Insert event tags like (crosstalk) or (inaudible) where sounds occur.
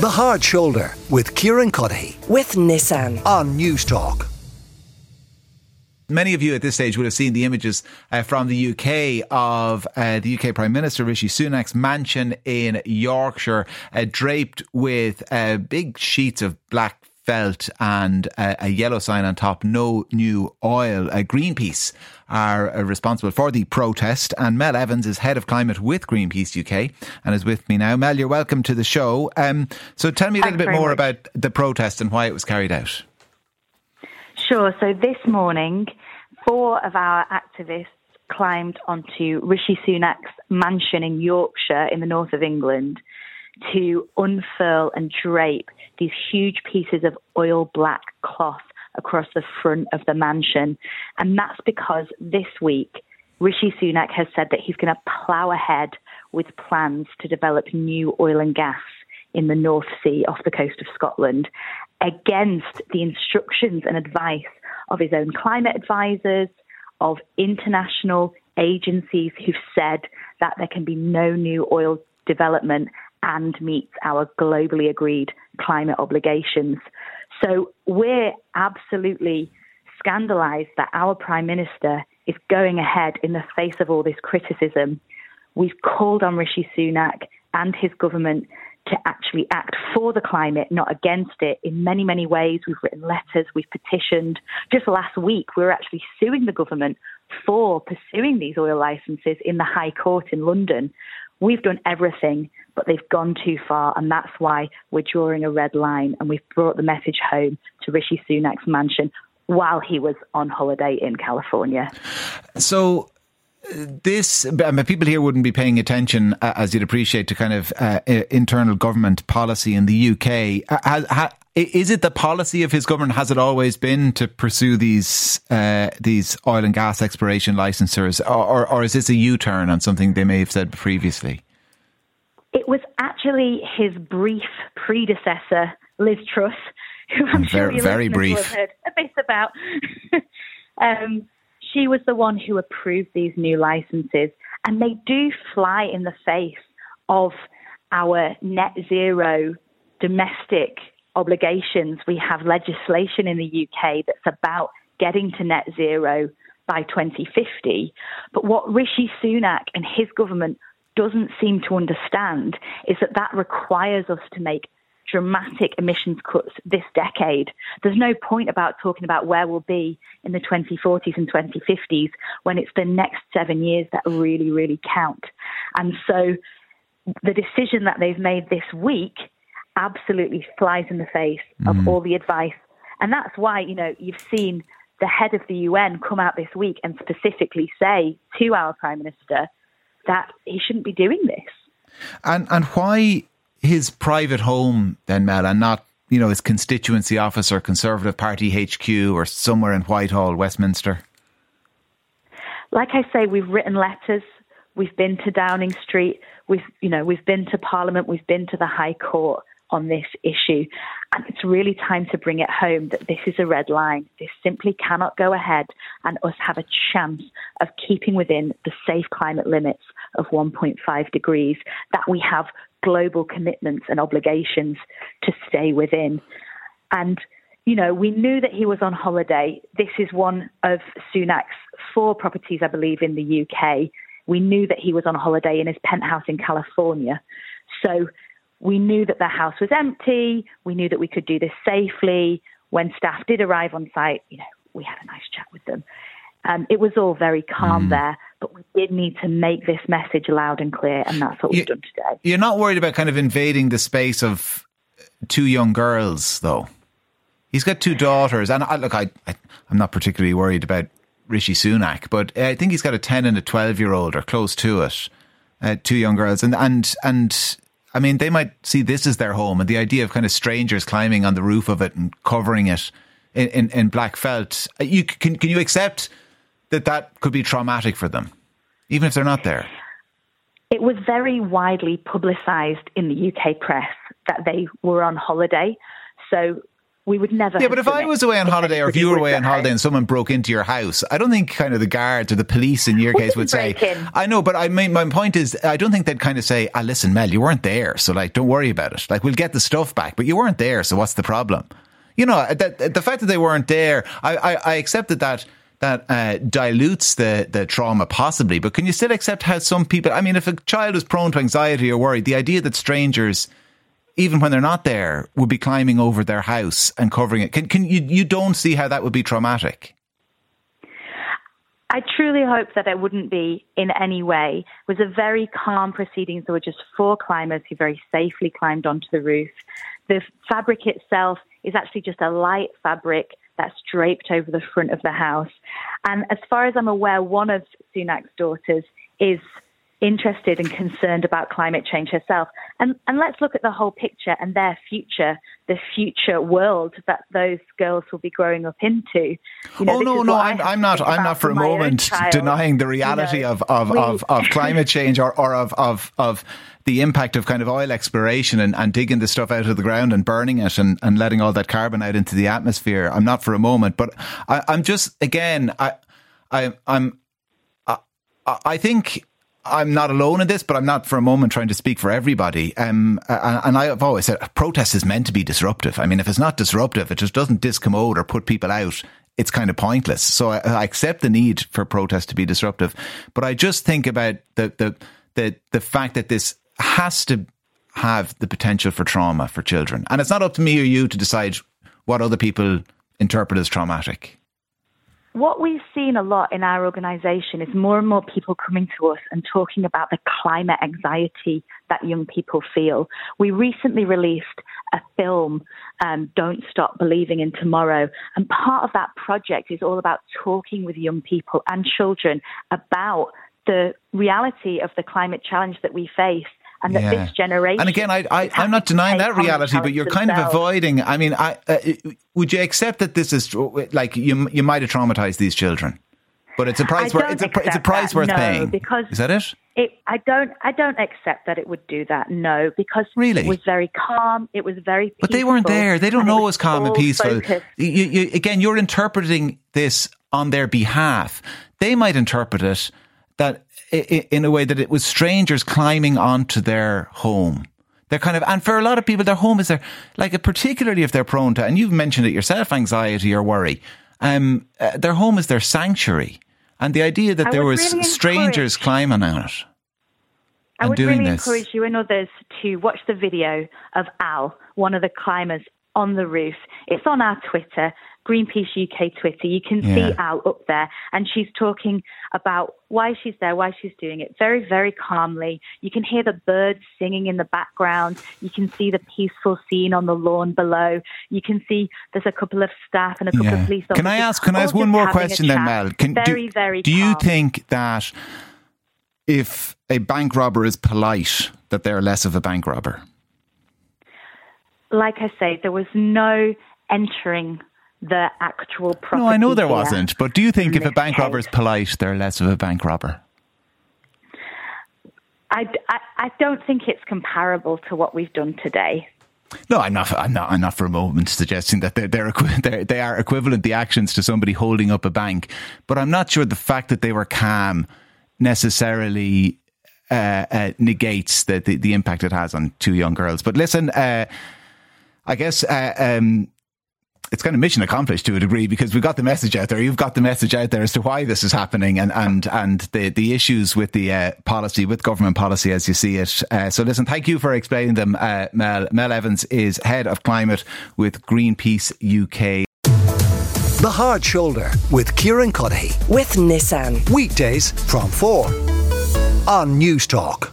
The Hard Shoulder with Kieran Cuddihy with Nissan. on Newstalk. Many of you at this stage would have seen the images uh, from the UK of uh, the UK Prime Minister Rishi Sunak's mansion in Yorkshire, uh, draped with uh, big sheets of black felt and uh, a yellow sign on top, no new oil. Uh, Greenpeace are uh, responsible for the protest, and Mel Evans is head of climate with Greenpeace UK and is with me now. Mel, you're welcome to the show. Um, so tell me a little Thanks bit more much. about the protest and why it was carried out. Sure. So this morning, four of our activists climbed onto Rishi Sunak's mansion in Yorkshire in the north of England to unfurl and drape these huge pieces of oil black cloth across the front of the mansion. And that's because this week, Rishi Sunak has said that he's going to plough ahead with plans to develop new oil and gas in the North Sea off the coast of Scotland against the instructions and advice of his own climate advisors, of international agencies who've said that there can be no new oil development and meets our globally agreed climate obligations. So we're absolutely scandalized that our Prime Minister is going ahead in the face of all this criticism. We've called on Rishi Sunak and his government to actually act for the climate, not against it, in many, many ways. We've written letters, we've petitioned. Just last week, we were actually suing the government for pursuing these oil licenses in the High Court in London. We've done everything, but they've gone too far, and that's why we're drawing a red line and we've brought the message home to Rishi Sunak's mansion while he was on holiday in California. So this I mean, people here wouldn't be paying attention uh, as you'd appreciate to kind of uh, internal government policy in the UK. Uh, is it the policy of his government? Has it always been to pursue these uh, these oil and gas exploration licensors, or, or, or is this a U turn on something they may have said previously? It was actually his brief predecessor, Liz Truss, who I'm sure Very- very brief. have heard a bit about. (laughs) um, she was the one who approved these new licenses, and they do fly in the face of our net zero domestic obligations. We have legislation in the UK that's about getting to net zero by 2050. But what Rishi Sunak and his government doesn't seem to understand is that that requires us to make dramatic emissions cuts this decade. There's no point about talking about where we'll be in the 2040s and 2050s when it's the next seven years that really, really count. And so the decision that they've made this week absolutely flies in the face of mm. all the advice. And that's why, you know, you've seen the head of the UN come out this week and specifically say to our Prime Minister that he shouldn't be doing this. And and why his private home then, Mel, and not you know his constituency office or Conservative Party HQ or somewhere in Whitehall, Westminster? like I say, we've written letters. We've been to Downing Street. We've, you know, we've been to Parliament. We've been to the High Court on this issue, and it's really time to bring it home that this is a red line. This simply cannot go ahead, and us have a chance of keeping within the safe climate limits of 1.5 degrees. That we have global commitments and obligations to stay within, and you know, we knew that he was on holiday. This is one of Sunak's four properties, I believe, in the UK. We knew that he was on holiday in his penthouse in California. So we knew that the house was empty. We knew that we could do this safely. When staff did arrive on site, you know, we had a nice chat with them. Um, it was all very calm there, but we did need to make this message loud and clear, and that's what You- we've done today. You're not worried about kind of invading the space of two young girls, though. He's got two daughters, and I, look, I, I I'm not particularly worried about Rishi Sunak, but I think he's got a ten and a twelve year old or close to it, uh, two young girls, and and and I mean they might see this as their home, and the idea of kind of strangers climbing on the roof of it and covering it in in, in black felt. uh, You can can you accept that that could be traumatic for them, even if they're not there? It was very widely publicised in the UK press that they were on holiday. So we would never. Yeah, but if I was away on holiday, or if you were away on holiday, and someone broke into your house, I don't think kind of the guards or the police in your case would say. In. I know, but I mean, my point is, I don't think they'd kind of say, "Ah, listen, Mel, you weren't there, so like, don't worry about it. Like, we'll get the stuff back, but you weren't there, so what's the problem?" You know, the, the fact that they weren't there, I, I, I accepted that that uh, dilutes the, the trauma possibly, but can you still accept how some people, I mean, if a child is prone to anxiety or worry, the idea that strangers, even when they're not there, would be climbing over their house and covering it, can, can you, you don't see how that would be traumatic? I truly hope that it wouldn't be in any way. It was a very calm proceedings. There were just four climbers who very safely climbed onto the roof. The fabric itself is actually just a light fabric that's draped over the front of the house. And as far as I'm aware, one of Sunak's daughters is interested and concerned about climate change herself. And, and let's look at the whole picture and their future, the future world that those girls will be growing up into. You know, oh no, no, I'm, I'm not. I'm not for a moment denying the reality you know, of, of, of, of, climate change or, or of, of, of the impact of kind of oil exploration and, and digging the stuff out of the ground and burning it and, and letting all that carbon out into the atmosphere. I'm not for a moment, but I, I'm just again, I, I, I'm, I, I think I'm not alone in this, but I'm not for a moment trying to speak for everybody. Um, and I've always said protest is meant to be disruptive. I mean, if it's not disruptive, it just doesn't discommode or put people out. It's kind of pointless. So I, I accept the need for protest to be disruptive, but I just think about the the the the fact that this has to have the potential for trauma for children, and it's not up to me or you to decide what other people interpret as traumatic what we've seen a lot in our organisation is more and more people coming to us and talking about the climate anxiety that young people feel. We recently released a film, um, Don't Stop Believing in Tomorrow, and part of that project is all about talking with young people and children about the reality of the climate challenge that we face and that yeah. this generation. And again, I, I am not denying that reality, but you're kind of avoiding. I mean, I, uh, would you accept that this is like you? You might have traumatized these children, but it's a price. Worth, it's a it's a price that, worth no, paying. Because is that it? It, I don't, I don't accept that it would do that. No, because really? it was very calm. It was very, peaceful, but they weren't there. They don't know it was calm and peaceful. You, you, again, you're interpreting this on their behalf. They might interpret it that in a way that it was strangers climbing onto their home. They're kind of, and for a lot of people, their home is their, like, particularly if they're prone to, and you've mentioned it yourself, anxiety or worry, um, uh, their home is their sanctuary. And the idea that I there was really strangers climbing on it. I would really this. encourage you and others to watch the video of Al, one of the climbers on the roof. It's on our Twitter. Greenpeace UK Twitter, you can yeah. see Al up there, and she's talking about why she's there, why she's doing it very, very calmly. You can hear the birds singing in the background. You can see the peaceful scene on the lawn below. You can see there's a couple of staff and a couple yeah. of police officers. Can I ask? Can I ask one more question then, Mel? Can, very, do, very. Do you think that if a bank robber is polite, that they're less of a bank robber? Like I say, there was no entering the actual property. No, I know there wasn't. But do you think if a bank robber is polite, they're less of a bank robber? I, I, I don't think it's comparable to what we've done today. No, I'm not. I'm not. I'm not for a moment suggesting that they're, they're, (laughs) they're they are equivalent the actions to somebody holding up a bank. But I'm not sure the fact that they were calm necessarily uh, uh, negates the, the, the impact it has on two young girls. But listen, uh, I guess uh, um, it's kind of mission accomplished to a degree because we've got the message out there. You've got the message out there as to why this is happening and and and the the issues with the uh, policy, with government policy as you see it. Uh, so listen, thank you for explaining them, uh, Mel. Mel Evans is head of climate with Greenpeace UK. The Hard Shoulder with Kieran Cuddihy with Nissan weekdays from four on Newstalk.